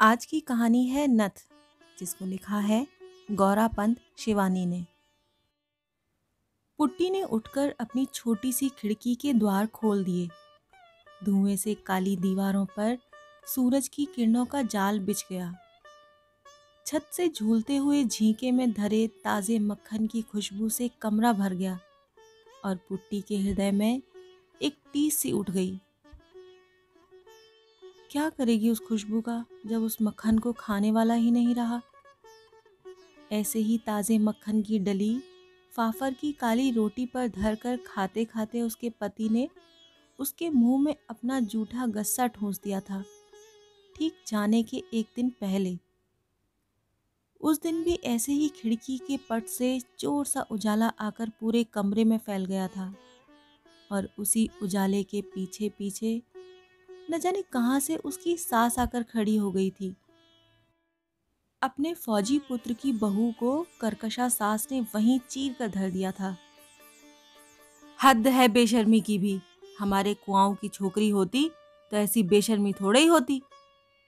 आज की कहानी है नथ, जिसको लिखा है गौरा पंत शिवानी ने। पुट्टी ने उठकर अपनी छोटी सी खिड़की के द्वार खोल दिए। धुएँ से काली दीवारों पर सूरज की किरणों का जाल बिछ गया। छत से झूलते हुए झींके में धरे ताजे मक्खन की खुशबू से कमरा भर गया और पुट्टी के हृदय में एक टीस सी उठ गई। क्या करेगी उस खुशबू का, जब उस मक्खन को खाने वाला ही नहीं रहा? ऐसे ही ताज़े मक्खन की डली, फाफर की काली रोटी पर धरकर खाते खाते उसके पति ने उसके मुँह में अपना जूठा गस्सा ठूंस दिया था। ठीक जाने के एक दिन पहले। उस दिन भी ऐसे ही खिड़की के पट से चोर सा उजाला आकर पूरे कमरे में फैल गया था और उसी उजाले के पीछे पीछे न जाने कहाँ से उसकी सास आकर खड़ी हो गई थी। अपने फौजी पुत्र की बहू को करकशा सास ने वहीं चीर कर धर दिया था। हद है बेशर्मी की भी, हमारे कुआओं की छोकरी होती तो ऐसी बेशर्मी थोड़े ही होती।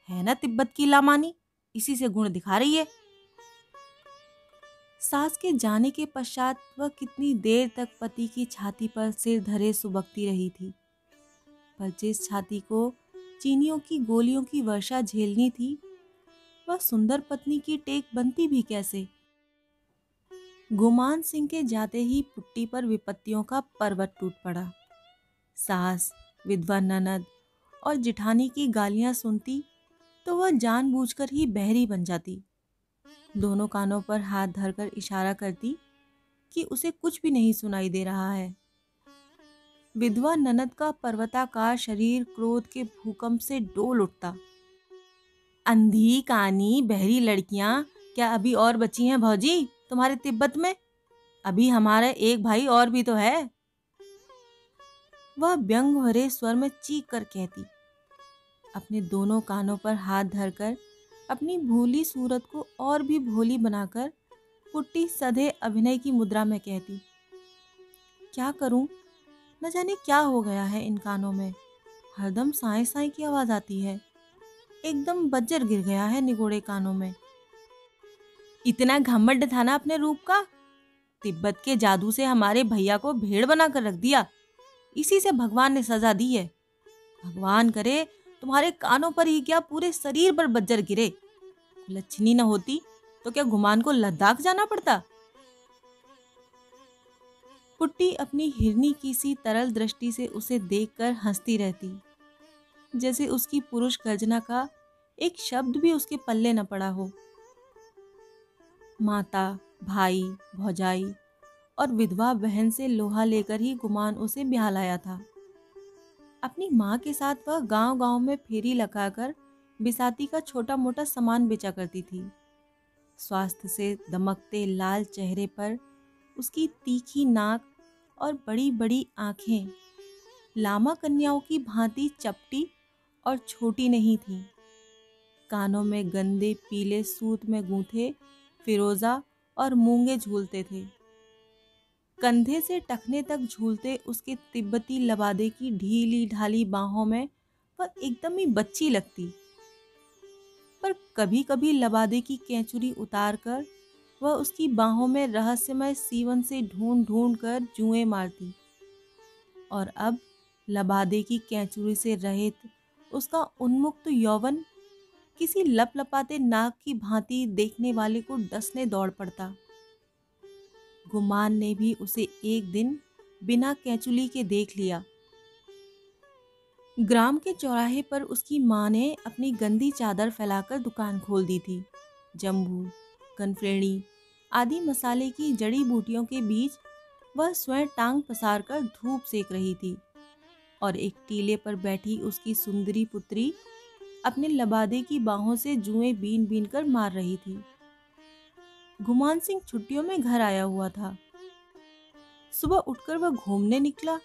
है ना तिब्बत की लामानी? इसी से गुण दिखा रही है। सास के जाने के पश्चात वह कितनी देर तक पति की छाती पर सिर धरे सुबकती रही थी। पर जिस छाती को चीनियों की गोलियों की वर्षा झेलनी थी, वह सुंदर पत्नी की टेक बनती भी कैसे? गुमान सिंह के जाते ही पुट्टी पर विपत्तियों का पर्वत टूट पड़ा। सास, विधवा ननद और जिठानी की गालियाँ सुनती तो वह जानबूझकर ही बहरी बन जाती। दोनों कानों पर हाथ धरकर इशारा करती कि उसे कुछ भी नहीं सुनाई दे रहा है। विधवा ननद का पर्वताकार शरीर क्रोध के भूकंप से डोल उठता। अंधी कानी बहरी लड़कियाँ, क्या अभी और बची हैं भौजी, तुम्हारे तिब्बत में? अभी हमारा एक भाई और भी तो है। वह व्यंग भरे स्वर में चीख कर कहती। अपने दोनों कानों पर हाथ धरकर, अपनी भूली सूरत को और भी भोली बनाकर, पुट्टी सधे अभिनय की मुद्रा में कहती, क्या करूँ? न जाने क्या हो गया है इन कानों में। हरदम साए साए की आवाज़ आती है। एकदम बज्जर गिर गया है निगोड़े कानों में। इतना घमंड था ना अपने रूप का? तिब्बत के जादू से हमारे भैया को भेड़ बना कर रख दिया। इसी से भगवान ने सजा दी है। भगवान करे, तुम्हारे कानों पर ही क्या पूरे शरीर पर बज्जर गिरे? लच्छनी न होती तो क्या गुमान को लद्दाख जाना पड़ता? पुट्टी अपनी हिरनी की सी तरल दृष्टि से उसे देखकर हंसती रहती। जैसे उसकी पुरुष गर्जना का एक शब्द भी उसके पल्ले न पड़ा हो। माता, भाई, भौजाई और विधवा बहन से लोहा लेकर ही गुमान उसे ब्याह लाया था। अपनी माँ के साथ वह गांव-गांव में फेरी लगाकर बिसाती का छोटा मोटा सामान बेचा करती थी। स्वास्थ्य से दमकते लाल चेहरे पर उसकी तीखी नाक और बड़ी बड़ी आँखें। लामा कन्याओं की भांति चपटी और छोटी नहीं थी। कानों में गंदे पीले सूत में गूंथे, फिरोजा और मूँगे झूलते थे। कंधे से टखने तक झूलते उसके तिब्बती लबादे की ढीली ढाली बाहों में वह एकदम ही बच्ची लगती। पर कभी कभी लबादे की कैचुरी उतार कर वह उसकी बाहों में रहस्यमय सीवन से ढूंढ ढूंढ कर जुएँ मारती। और अब लबादे की कैचुरी से रहित उसका उन्मुक्त यौवन किसी लप लपाते नाक की भांति देखने वाले को डसने दौड़ पड़ता। गुमान ने भी उसे एक दिन बिना कैचुली के देख लिया। ग्राम के चौराहे पर उसकी माँ ने अपनी गंदी चादर फैलाकर दुकान खोल दी थी। जम्बू कनफ्रेणी आदि मसाले की जड़ी बूटियों के बीच वह स्वयं टांग पसार कर धूप सेक रही थी और एक टीले पर बैठी उसकी सुंदरी पुत्री अपने लबादे की बाहों से जुएँ बीन बीन कर मार रही थी। गुमान सिंह छुट्टियों में घर आया हुआ था। सुबह उठकर वह घूमने निकला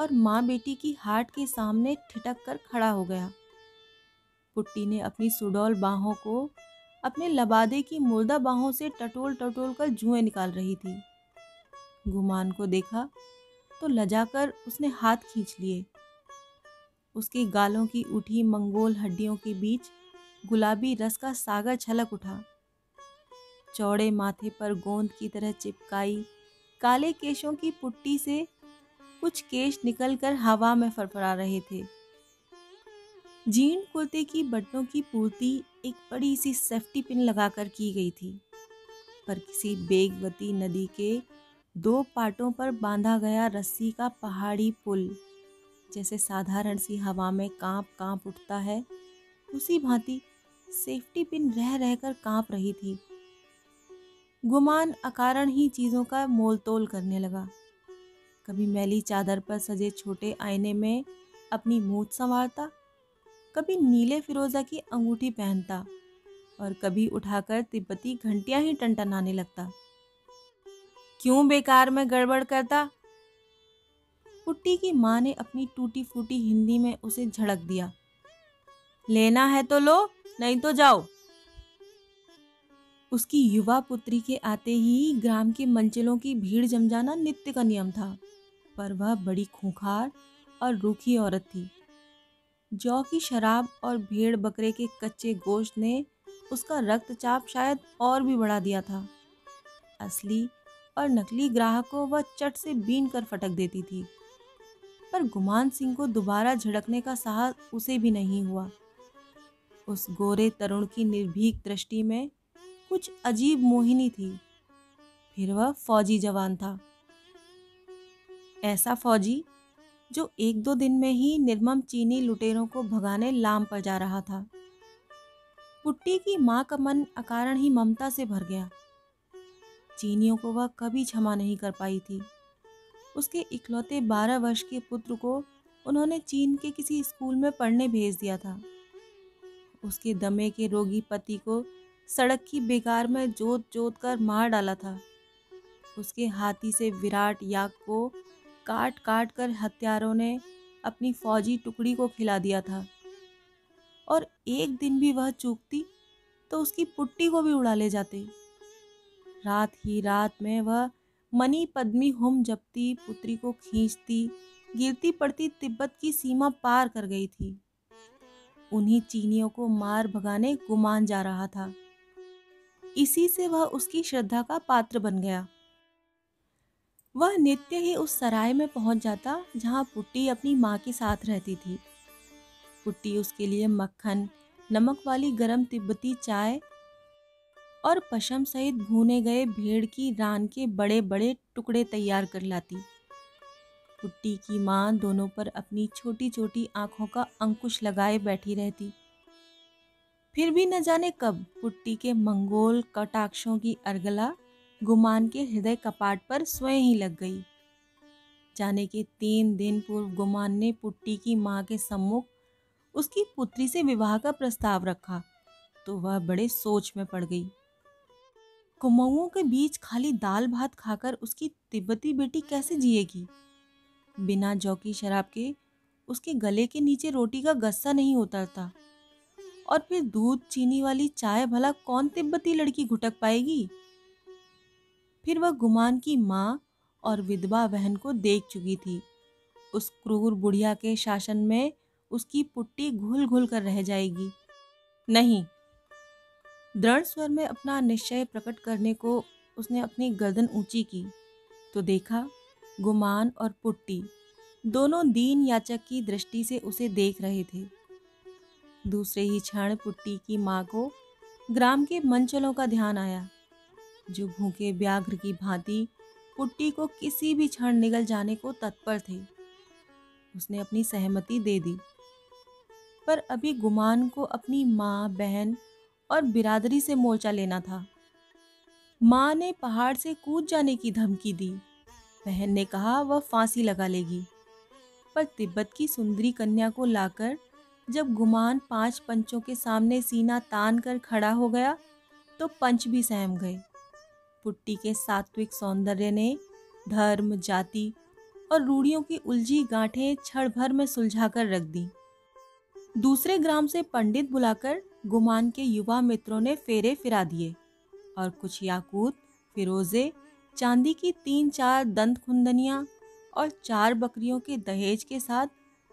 और माँ बेटी की हाट के सामने ठिटक कर खड़ा हो गया। पुट्टी ने अपनी सुडौल बाहों को अपने लबादे की मुर्दा बाहों से टटोल टटोल कर जुएँ निकाल रही थी। गुमान को देखा तो लजाकर उसने हाथ खींच लिए। उसके गालों की उठी मंगोल हड्डियों के बीच गुलाबी रस का सागर छलक उठा। चौड़े माथे पर गोंद की तरह चिपकाई, काले केशों की पुट्टी से कुछ केश निकलकर हवा में फड़फड़ा रहे थे। जीर्ण कुर्ते की बटनों की पूर्ति एक बड़ी सी सेफ्टी पिन लगाकर की गई थी, पर किसी बेगवती नदी के दो पाटों पर बांधा गया रस्सी का पहाड़ी पुल, जैसे साधारण सी हवा में काँप काँप उठता है, उसी भांति सेफ्टी पिन रह रहकर काँप रही थी। गुमान अकारण ही चीज़ों का मोल तोल करने लगा। कभी मैली चादर पर सजे छोटे आईने में अपनी मूछ संवारता कभी नीले फिरोजा की अंगूठी पहनता और कभी उठाकर तिब्बती घंटियाँ ही टनटनाने लगता। क्यों बेकार में गड़बड़ करता? पुट्टी की माँ ने अपनी टूटी फूटी हिंदी में उसे झड़क दिया। लेना है तो लो, नहीं तो जाओ। उसकी युवा पुत्री के आते ही ग्राम के मंचलों की भीड़ जम जाना नित्य का नियम था, पर वह बड़ी खूंखार और रूखी औरत थी। जौ की शराब और भेड़ बकरे के कच्चे गोश्त ने उसका रक्तचाप शायद और भी बढ़ा दिया था। असली और नकली ग्राहक को वह चट से बीन कर फटक देती थी। पर गुमान सिंह को दोबारा झड़कने का साहस उसे भी नहीं हुआ। उस गोरे तरुण की निर्भीक दृष्टि में कुछ अजीब मोहिनी थी। फिर वह फौजी जवान था। ऐसा फौजी जो एक दो दिन में ही निर्मम चीनी लुटेरों को भगाने लाम पर जा रहा था। पुट्टी की माँ का मन अकारण ही ममता से भर गया। चीनियों को वह कभी क्षमा नहीं कर पाई थी। उसके इकलौते बारह वर्ष के पुत्र को उन्होंने चीन के किसी स्कूल में पढ़ने भेज दिया था। उसके दमे के रोगी पति को सड़क की बेकार में जोत जोत कर मार डाला था। उसके हाथी से विराट याक को काट काट कर हत्यारों ने अपनी फौजी टुकड़ी को खिला दिया था। और एक दिन भी वह चूकती तो उसकी पुट्टी को भी उड़ा ले जाते। रात ही रात में वह मनी पद्मी हुम जपती, पुत्री को खींचती, गिरती पड़ती तिब्बत की सीमा पार कर गई थी। उन्हीं चीनियों को मार भगाने गुमान जा रहा था। इसी से वह उसकी श्रद्धा का पात्र बन गया। वह नित्य ही उस सराय में पहुँच जाता, जहाँ पुट्टी अपनी माँ के साथ रहती थी। पुट्टी उसके लिए मक्खन, नमक वाली गरम तिब्बती चाय और पशम सहित भूने गए भेड़ की रान के बड़े बड़े टुकड़े तैयार कर लाती। पुट्टी की माँ दोनों पर अपनी छोटी छोटी आँखों का अंकुश लगाए बैठी रहती। फिर भी न जाने कब पुट्टी के मंगोल कटाक्षों की अर्गला गुमान के हृदय कपाट पर स्वयं ही लग गई। जाने के तीन दिन पूर्व गुमान ने पुट्टी की माँ के सम्मुख उसकी पुत्री से विवाह का प्रस्ताव रखा तो वह बड़े सोच में पड़ गई। कुमाऊं के बीच खाली दाल भात खाकर उसकी तिब्बती बेटी कैसे जिएगी? बिना जौकी शराब के उसके गले के नीचे रोटी का गस्सा नहीं उतरता। और फिर दूध चीनी वाली चाय भला कौन तिब्बती लड़की घुटक पाएगी? फिर वह गुमान की माँ और विधवा बहन को देख चुकी थी। उस क्रूर बुढ़िया के शासन में उसकी पुट्टी घुल घुल कर रह जाएगी। नहीं। दृढ़ स्वर में अपना निश्चय प्रकट करने को उसने अपनी गर्दन ऊँची की तो देखा गुमान और पुट्टी दोनों दीन याचक की दृष्टि से उसे देख रहे थे। दूसरे ही क्षण पुट्टी की माँ को ग्राम के मंचलों का ध्यान आया। जो भूखे, व्याघ्र की भांति पुट्टी को किसी भी क्षण निगल जाने को तत्पर थे। उसने अपनी सहमति दे दी। पर अभी गुमान को अपनी माँ, बहन और बिरादरी से मोर्चा लेना था। माँ ने पहाड़ से कूद जाने की धमकी दी। बहन ने कहा, वह फांसी लगा लेगी। पर तिब्बत की सुंदरी कन्या को लाकर जब गुमान पाँच पंचों के सामने सीना तान कर खड़ा हो गया तो पंच भी सहम गए। पुट्टी के सात्विक सौंदर्य ने धर्म, जाति और रूढ़ियों की उलझी गांठें क्षण भर में सुलझाकर रख दी। दूसरे ग्राम से पंडित बुलाकर गुमान के युवा मित्रों ने फेरे फिरा दिए और कुछ याकूत, फिरोजे, चांदी की तीन चार दंत खुंदनियाँ और चार बकरियों के दहेज के साथ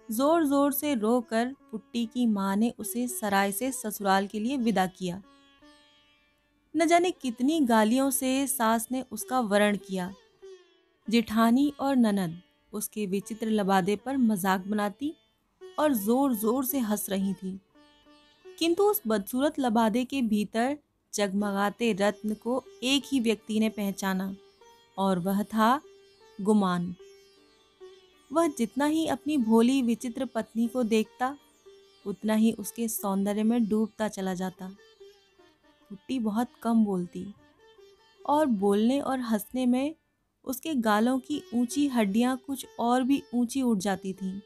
ज़ोर ज़ोर से रोकर पुट्टी की माँ ने उसे सराय से ससुराल के लिए विदा किया। न जाने कितनी गालियों से सास ने उसका वरण किया। जेठानी और ननद उसके विचित्र लबादे पर मज़ाक बनाती और ज़ोर ज़ोर से हंस रही थी। किंतु उस बदसूरत लबादे के भीतर जगमगाते रत्न को एक ही व्यक्ति ने पहचाना, और वह था गुमान। वह जितना ही अपनी भोली विचित्र पत्नी को देखता, उतना ही उसके सौंदर्य में डूबता चला जाता। पुट्टी बहुत कम बोलती। और बोलने और हंसने में उसके गालों की ऊँची हड्डियाँ कुछ और भी ऊँची उठ जाती थीं।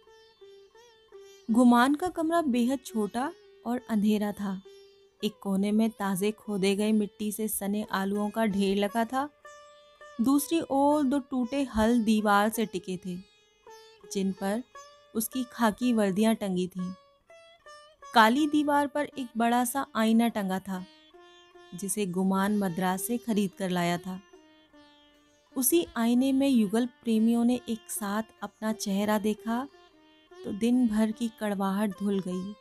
गुमान का कमरा बेहद छोटा और अंधेरा था। एक कोने में ताज़े खोदे गए मिट्टी से सने आलुओं का ढेर लगा था। दूसरी ओर दो टूटे हल दीवार से टिके थे, जिन पर उसकी खाकी वर्दियाँ टंगी थीं। काली दीवार पर एक बड़ा सा आईना टंगा था। जिसे गुमान मद्रास से खरीद कर लाया था। उसी आईने में युगल प्रेमियों ने एक साथ अपना चेहरा देखा तो दिन भर की कड़वाहट धुल गई।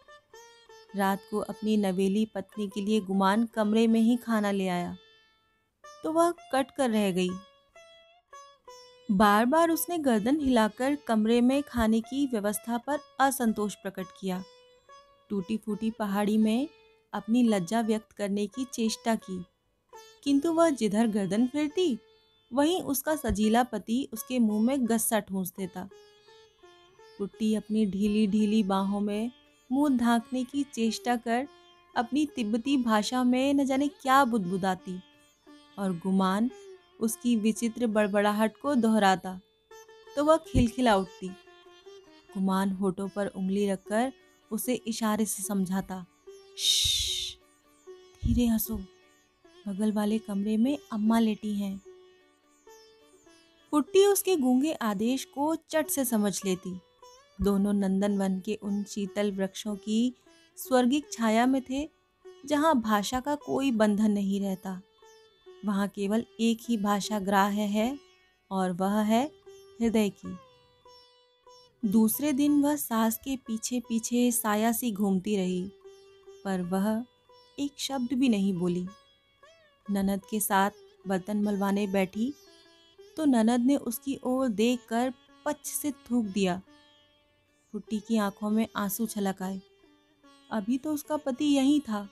रात को अपनी नवेली पत्नी के लिए गुमान कमरे में ही खाना ले आया। तो वह कट कर रह गई। बार बार उसने गर्दन हिलाकर कमरे में खाने की व्यवस्था पर असंतोष प्रकट किया। टूटी फूटी पहाड़ी में अपनी लज्जा व्यक्त करने की चेष्टा की। किंतु वह जिधर गर्दन फिरती, वहीं उसका सजीला पति उसके मुँह में गस्सा ठूंस देता। पुट्टी अपनी ढीली ढीली बाहों में मुँह ढांकने की चेष्टा कर अपनी तिब्बती भाषा में न जाने क्या बुदबुदाती और गुमान उसकी विचित्र बड़बड़ाहट को दोहराता तो वह खिलखिला उठती। गुमान होठों पर उंगली रखकर उसे इशारे से समझाता धीरे हंसो। बगल वाले कमरे में अम्मा लेटी हैं। पुट्टी उसके गूँगे आदेश को चट से समझ लेती। दोनों नंदन वन के उन शीतल वृक्षों की स्वर्गिक छाया में थे, जहाँ भाषा का कोई बंधन नहीं रहता। वहाँ केवल एक ही भाषा ग्राह्य है, और वह है हृदय की। दूसरे दिन वह सास के पीछे पीछे साया सी घूमती रही, पर वह एक शब्द भी नहीं बोली। ननद के साथ बर्तन मलवाने बैठी तो ननद ने उसकी ओर देखकर पच से थूक दिया। पुट्टी की आँखों में आँसू छलक आए। अभी तो उसका पति यही था।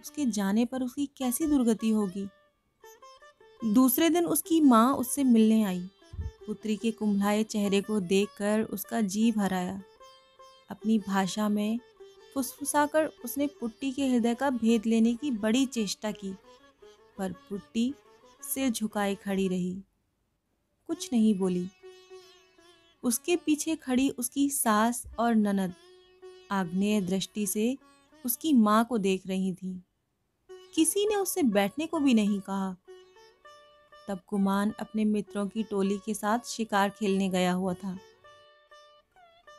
उसके जाने पर उसकी कैसी दुर्गति होगी? दूसरे दिन उसकी माँ उससे मिलने आई। पुत्री के कुंभलाए चेहरे को देखकर उसका जी भराया अपनी भाषा में फुसफुसाकर उसने पुट्टी के हृदय का भेद लेने की बड़ी चेष्टा की, पर पुट्टी सिर झुकाए खड़ी रही। कुछ नहीं बोली। उसके पीछे खड़ी उसकी सास और ननद आग्नेय दृष्टि से उसकी माँ को देख रही थी। किसी ने उससे बैठने को भी नहीं कहा। तब कुमान अपने मित्रों की टोली के साथ शिकार खेलने गया हुआ था।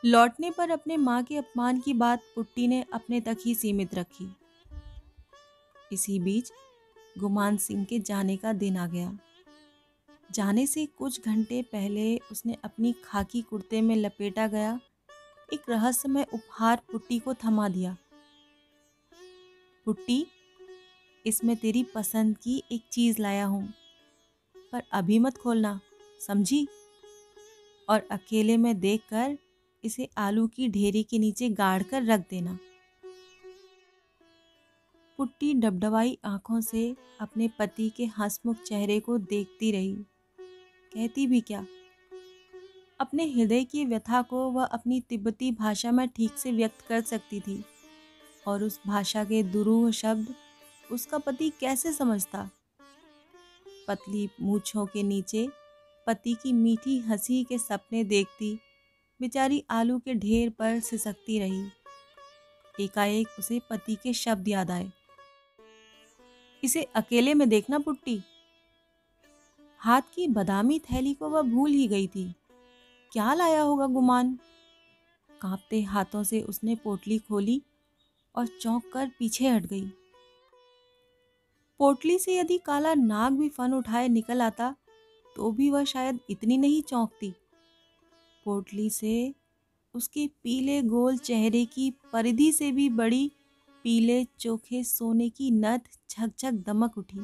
लौटने पर अपने माँ के अपमान की बात पुट्टी ने अपने तक ही सीमित रखी। इसी बीच गुमान सिंह के जाने का दिन आ गया। जाने से कुछ घंटे पहले उसने अपनी खाकी कुर्ते में लपेटा गया, एक रहस्यमय उपहार पुट्टी को थमा दिया। पुट्टी, इसमें तेरी पसंद की एक चीज़ लाया हूँ, पर अभी मत खोलना, समझी? और अकेले में देखकर इसे आलू की ढेरी के नीचे गाड़ कर रख देना। पुट्टी डबडबाई आँखों से अपने पति के हंसमुख चेहरे को देखती रही। कहती भी क्या? अपने हृदय की व्यथा को वह अपनी तिब्बती भाषा में ठीक से व्यक्त कर सकती थी, और उस भाषा के दुरूह शब्द उसका पति कैसे समझता? पतली मूछों के नीचे पति की मीठी हँसी के सपने देखती बेचारी आलू के ढेर पर सिसकती रही। एकाएक उसे पति के शब्द याद आए। इसे अकेले में देखना, पुट्टी? हाथ की बदामी थैली को वह भूल ही गई थी। क्या लाया होगा गुमान? कांपते हाथों से उसने पोटली खोली और चौंक कर पीछे हट गई। पोटली से यदि काला नाग भी फन उठाए निकल आता तो भी वह शायद इतनी नहीं चौंकती। पोटली से, उसके पीले गोल चेहरे की परिधि से भी बड़ी पीले चोखे सोने की नथ झकझक दमक उठी।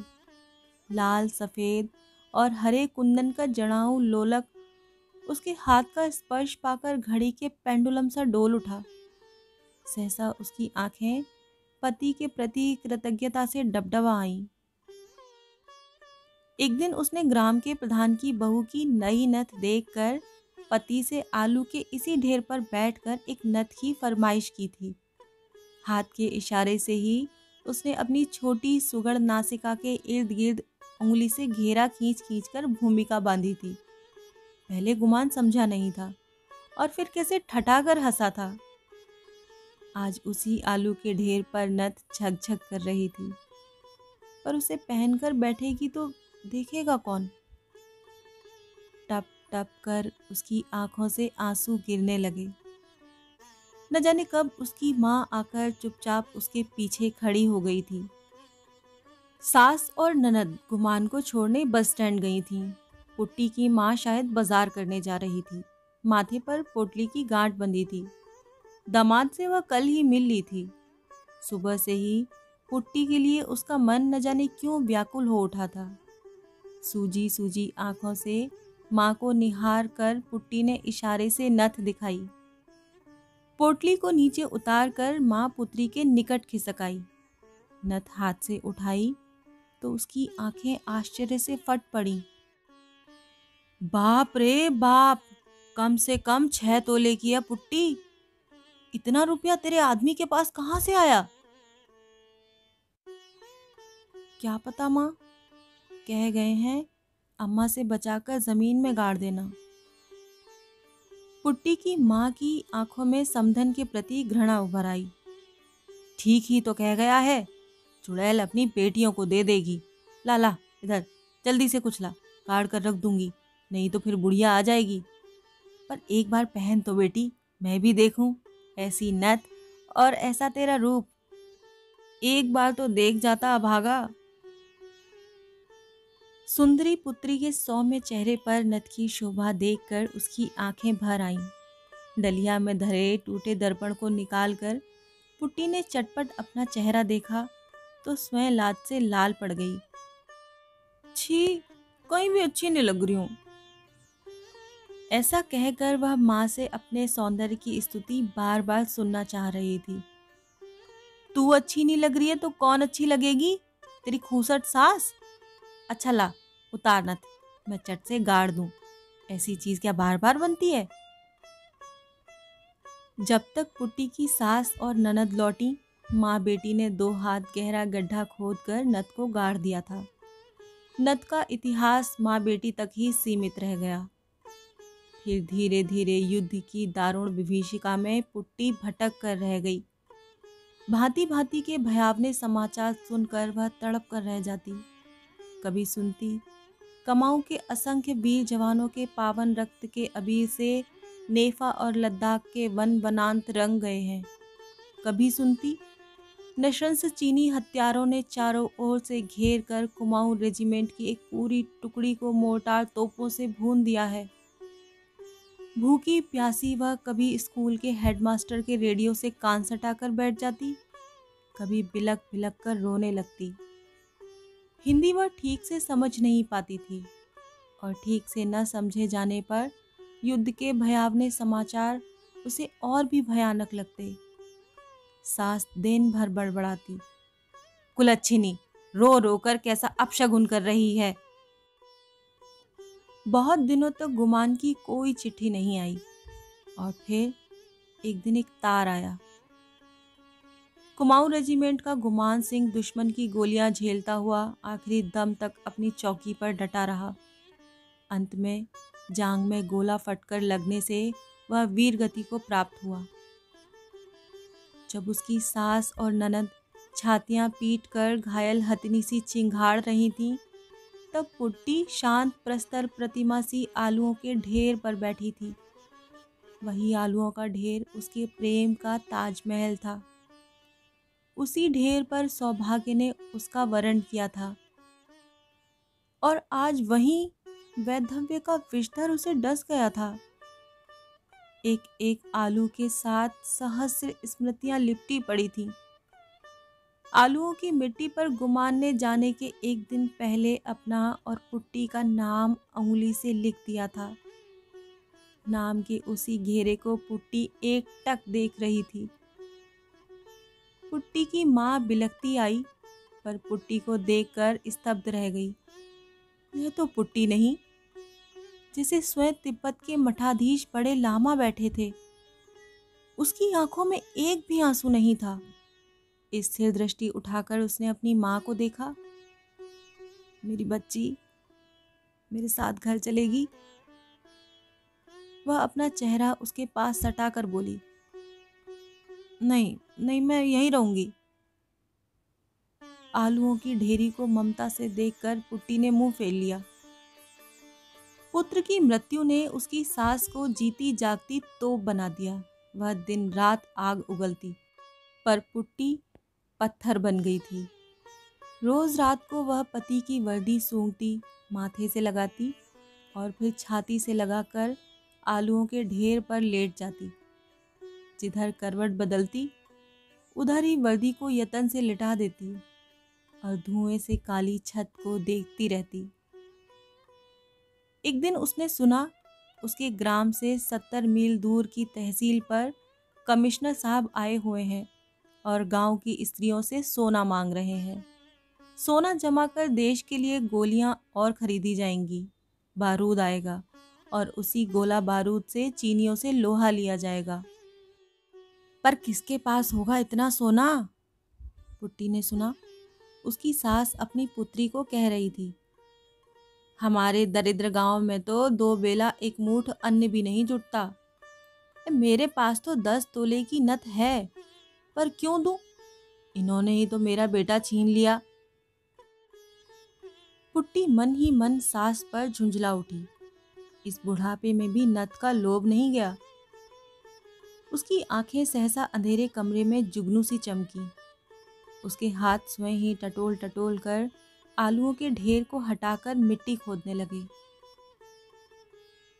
लाल, सफ़ेद और हरे कुंदन का जड़ाऊ लोलक उसके हाथ का स्पर्श पाकर घड़ी के पेंडुलम सा डोल उठा। सहसा उसकी आँखें पति के प्रति कृतज्ञता से डबडबा आईं। एक दिन उसने ग्राम के प्रधान की बहू की नई नथ देखकर पति से आलू के इसी ढेर पर बैठकर एक नत की फरमाइश की थी। हाथ के इशारे से ही उसने अपनी छोटी सुगड़ नासिका के इर्द गिर्द उंगली से घेरा खींच खींच कर भूमिका बांधी थी। पहले गुमान समझा नहीं था और फिर कैसे ठटाकर हंसा था। आज उसी आलू के ढेर पर नत झकझक कर रही थी। पर उसे पहनकर बैठेगी तो देखेगा कौन? टप कर उसकी आँखों से आँसू गिरने लगे। न जाने कब उसकी माँ आकर चुपचाप उसके पीछे खड़ी हो गई थी। सास और ननद गुमान को छोड़ने बस स्टैंड गई थीं। पुट्टी की माँ शायद बाज़ार करने जा रही थी। माथे पर पोटली की गांठ बंधी थी। दामाद से वह कल ही मिल ली थी। सुबह से ही पुट्टी के लिए उसका मन न जाने क्यों व्याकुल हो उठा था। सूजी सूजी आँखों से माँ को निहार कर पुट्टी ने इशारे से नथ दिखाई। पोटली को नीचे उतार कर माँ पुत्री के निकट खिसकाई नथ हाथ से उठाई तो उसकी आँखें आश्चर्य से फट पड़ी। बाप रे बाप, कम से कम छह तोले की है पुट्टी। इतना रुपया तेरे आदमी के पास कहाँ से आया? क्या पता माँ, कह गए हैं अम्मा से बचाकर ज़मीन में गाड़ देना। पुट्टी की माँ की आँखों में समधन के प्रति घृणा उभर आई। ठीक ही तो कह गया है, चुड़ैल अपनी बेटियों को दे देगी। ला ला, इधर, जल्दी से कुछ ला काट कर रख दूँगी, नहीं तो फिर बुढ़िया आ जाएगी। पर एक बार पहन तो बेटी, मैं भी देखूँ, ऐसी नत और ऐसा तेरा रूप। एक बार तो देख जाता अभागा। सुंदरी पुत्री के सौम्य चेहरे पर नथ की शोभा देखकर उसकी आँखें भर आईं। डलिया में धरे टूटे दर्पण को निकालकर पुट्टी ने चटपट अपना चेहरा देखा तो स्वयं लाद से लाल पड़ गई। छी, कहीं भी अच्छी नहीं लग रही हूँ। ऐसा कहकर वह माँ से अपने सौंदर्य की स्तुति बार बार सुनना चाह रही थी। तू अच्छी नहीं लग रही है तो कौन अच्छी लगेगी? तेरी खूसट सास? अच्छा ला उतार नथ मैं चट से गाड़ दूँ। ऐसी चीज़ क्या बार बार बनती है? जब तक पुट्टी की सास और ननद लौटी, माँ बेटी ने दो हाथ गहरा गड्ढा खोद कर नथ को गाड़ दिया था। नथ का इतिहास माँ बेटी तक ही सीमित रह गया। फिर धीरे धीरे युद्ध की दारुण विभीषिका में पुट्टी भटक कर रह गई। भांति भांति के भयावने समाचार सुनकर वह तड़प कर रह जाती। कभी सुनती कमाऊ के असंख्य वीर जवानों के पावन रक्त के अबीर से नेफा और लद्दाख के वन वनांत रंग गए हैं। कभी सुनती? नशंस चीनी हत्यारों ने चारों ओर से घेर कर कुमाऊं रेजिमेंट की एक पूरी टुकड़ी को मोर्टार तोपों से भून दिया है। भूखी, प्यासी वह कभी स्कूल के हेडमास्टर के रेडियो से कान सटाकर बैठ जाती। कभी बिलक बिलक कर रोने लगती। हिंदी वह ठीक से समझ नहीं पाती थी और ठीक से न समझे जाने पर युद्ध के भयावने समाचार उसे और भी भयानक लगते। सास दिन भर बड़बड़ाती कुलच्छिनी रो रो कर कैसा अपशगुन कर रही है? बहुत दिनों तक तो गुमान की कोई चिट्ठी नहीं आई और फिर एक दिन एक तार आया। कुमाऊं रेजिमेंट का गुमान सिंह दुश्मन की गोलियाँ झेलता हुआ आखिरी दम तक अपनी चौकी पर डटा रहा। अंत में जांग में गोला फटकर लगने से वह वीर गति को प्राप्त हुआ। जब उसकी सास और ननद छातियाँ पीट कर घायल हथनी सी चिंगाड़ रही थीं, तब पुट्टी शांत प्रस्तर प्रतिमा सी आलुओं के ढेर पर बैठी थी। वही आलुओं का ढेर उसके प्रेम का ताजमहल था। उसी ढेर पर सौभाग्य ने उसका वरण किया था। और आज वहीं वैधव्य का विषधर उसे डस गया था। एक एक आलू के साथ सहस्र स्मृतियाँ लिपटी पड़ी थीं। आलूओं की मिट्टी पर गुमानने जाने के एक दिन पहले अपना और पुट्टी का नाम उंगली से लिख दिया था। नाम के उसी घेरे को पुट्टी एक टक देख रही थी। पुट्टी की माँ बिलकती आई, पर पुट्टी को देखकर स्तब्ध रह गई। यह तो पुट्टी नहीं, जिसे स्वयं तिब्बत के मठाधीश बड़े लामा बैठे थे। उसकी आँखों में एक भी आँसू नहीं था। स्थिर दृष्टि उठाकर उसने अपनी माँ को देखा। मेरी बच्ची, मेरे साथ घर चलेगी? वह अपना चेहरा उसके पास सटा कर बोली। नहीं नहीं, मैं यहीं रहूँगी। आलुओं की ढेरी को ममता से देखकर पुट्टी ने मुँह फेर लिया। पुत्र की मृत्यु ने उसकी सास को जीती जागती तोप बना दिया। वह दिन रात आग उगलती, पर पुट्टी पत्थर बन गई थी। रोज रात को वह पति की वर्दी सूंघती, माथे से लगाती और फिर छाती से लगाकर आलूओं के ढेर पर लेट जाती। जिधर करवट बदलती, उधर ही वर्दी को यतन से लिटा देती और धुएँ से काली छत को देखती रहती। एक दिन उसने सुना, उसके ग्राम से सत्तर मील दूर की तहसील पर कमिश्नर साहब आए हुए हैं और गाँव की स्त्रियों से सोना मांग रहे हैं। सोना जमा कर देश के लिए गोलियाँ और खरीदी जाएँगी, बारूद आएगा और उसी गोला बारूद से चीनियों से लोहा लिया जाएगा। पर किसके पास होगा इतना सोना? पुट्टी ने सुना। उसकी सास अपनी पुत्री को कह रही थी, हमारे दरिद्र गाँव में तो दो बेला एक मूठ अन्न भी नहीं जुटता। मेरे पास तो दस तोले की नत है, पर क्यों दूँ? इन्होंने ही तो मेरा बेटा छीन लिया। पुट्टी मन ही मन सास पर झुंझला उठी। इस बुढ़ापे में भी नत का लोभ नहीं गया। उसकी आँखें सहसा अंधेरे कमरे में जुगनू सी चमकी। उसके हाथ स्वयं ही टटोल टटोल कर आलुओं के ढेर को हटाकर मिट्टी खोदने लगे।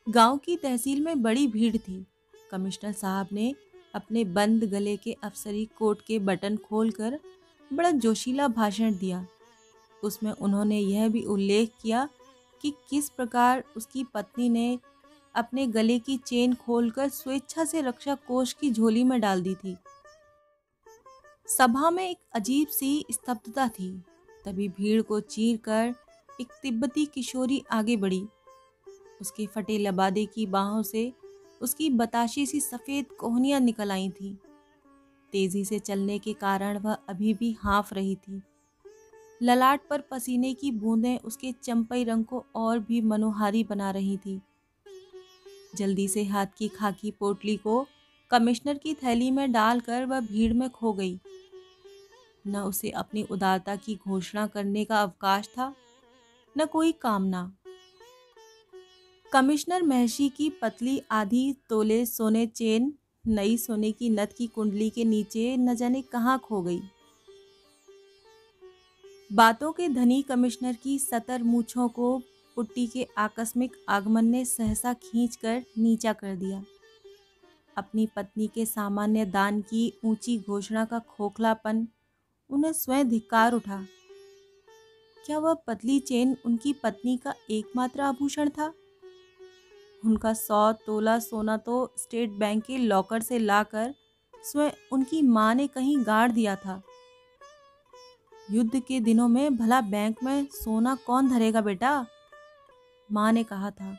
गाँव की तहसील में बड़ी भीड़ थी। कमिश्नर साहब ने अपने बंद गले के अफसरी कोट के बटन खोलकर बड़ा जोशीला भाषण दिया। उसमें उन्होंने यह भी उल्लेख किया कि किस प्रकार उसकी पत्नी ने अपने गले की चेन खोलकर स्वेच्छा से रक्षा कोष की झोली में डाल दी थी। सभा में एक अजीब सी स्तब्धता थी। तभी भीड़ को चीर कर एक तिब्बती किशोरी आगे बढ़ी। उसके फटे लबादे की बाहों से उसकी बताशी सी सफ़ेद कोहनियाँ निकल आई थी। तेज़ी से चलने के कारण वह अभी भी हाँफ रही थी। ललाट पर पसीने की बूंदें उसके चंपई रंग को और भी मनोहारी बना रही थी। जल्दी से हाथ की खाकी पोटली को कमिश्नर की थैली में डालकर वह भीड़ में खो गई। न उसे अपनी उदारता की घोषणा करने का अवकाश था, न कोई कामना। कमिश्नर महर्षि की पतली आधी तोले सोने चेन, नई सोने की नथ की कुंडली के नीचे न जाने कहाँ खो गई। बातों के धनी कमिश्नर की सतर मूछों को पुट्टी के आकस्मिक आगमन ने सहसा खींचकर नीचा कर दिया। अपनी पत्नी के सामान्य दान की ऊँची घोषणा का खोखलापन उन्हें स्वयं धिक्कार उठा। क्या वह पतली चेन उनकी पत्नी का एकमात्र आभूषण था? उनका सौ तोला सोना तो स्टेट बैंक के लॉकर से लाकर स्वयं उनकी माँ ने कहीं गाड़ दिया था। युद्ध के दिनों में भला बैंक में सोना कौन धरेगा बेटा? माँ ने कहा था।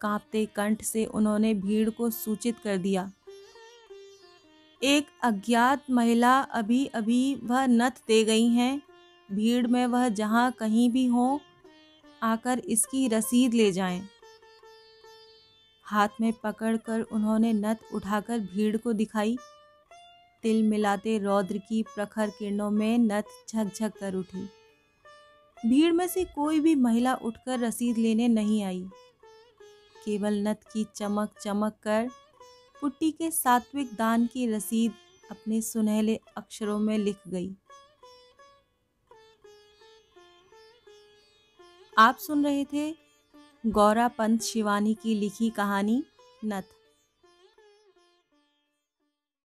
कांपते कंठ से उन्होंने भीड़ को सूचित कर दिया। एक अज्ञात महिला अभी अभी वह नथ दे गई हैं। भीड़ में वह जहाँ कहीं भी हो, आकर इसकी रसीद ले जाएँ। हाथ में पकड़कर उन्होंने नथ उठाकर भीड़ को दिखाई। तिल मिलाते रौद्र की प्रखर किरणों में नथ झकझक कर उठी। भीड़ में से कोई भी महिला उठकर रसीद लेने नहीं आई। केवल नथ की चमक चमक कर पुट्टी के सात्विक दान की रसीद अपने सुनहले अक्षरों में लिख गई। आप सुन रहे थे गौरा पंत शिवानी की लिखी कहानी नथ।